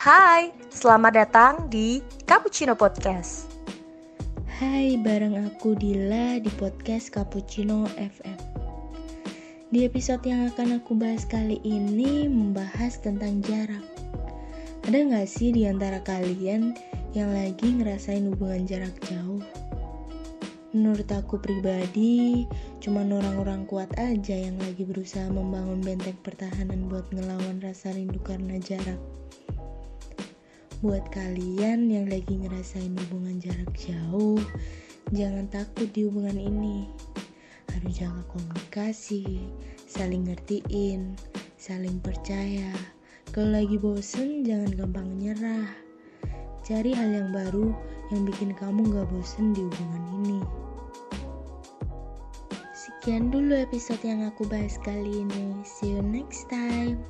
Hai, selamat datang di Cappuccino Podcast. Hai, bareng aku Dila di podcast Cappuccino FM. Di episode yang akan aku bahas kali ini membahas tentang jarak. Ada nggak sih di antara kalian yang lagi ngerasain hubungan jarak jauh? Menurut aku pribadi, cuma orang-orang kuat aja yang lagi berusaha membangun benteng pertahanan buat ngelawan rasa rindu karena jarak. Buat kalian yang lagi ngerasain hubungan jarak jauh, jangan takut di hubungan ini. Harus jaga komunikasi, saling ngertiin, saling percaya. Kalau lagi bosen, jangan gampang nyerah. Cari hal yang baru yang bikin kamu gak bosen di hubungan ini. Sekian dulu episode yang aku bahas kali ini. See you next time.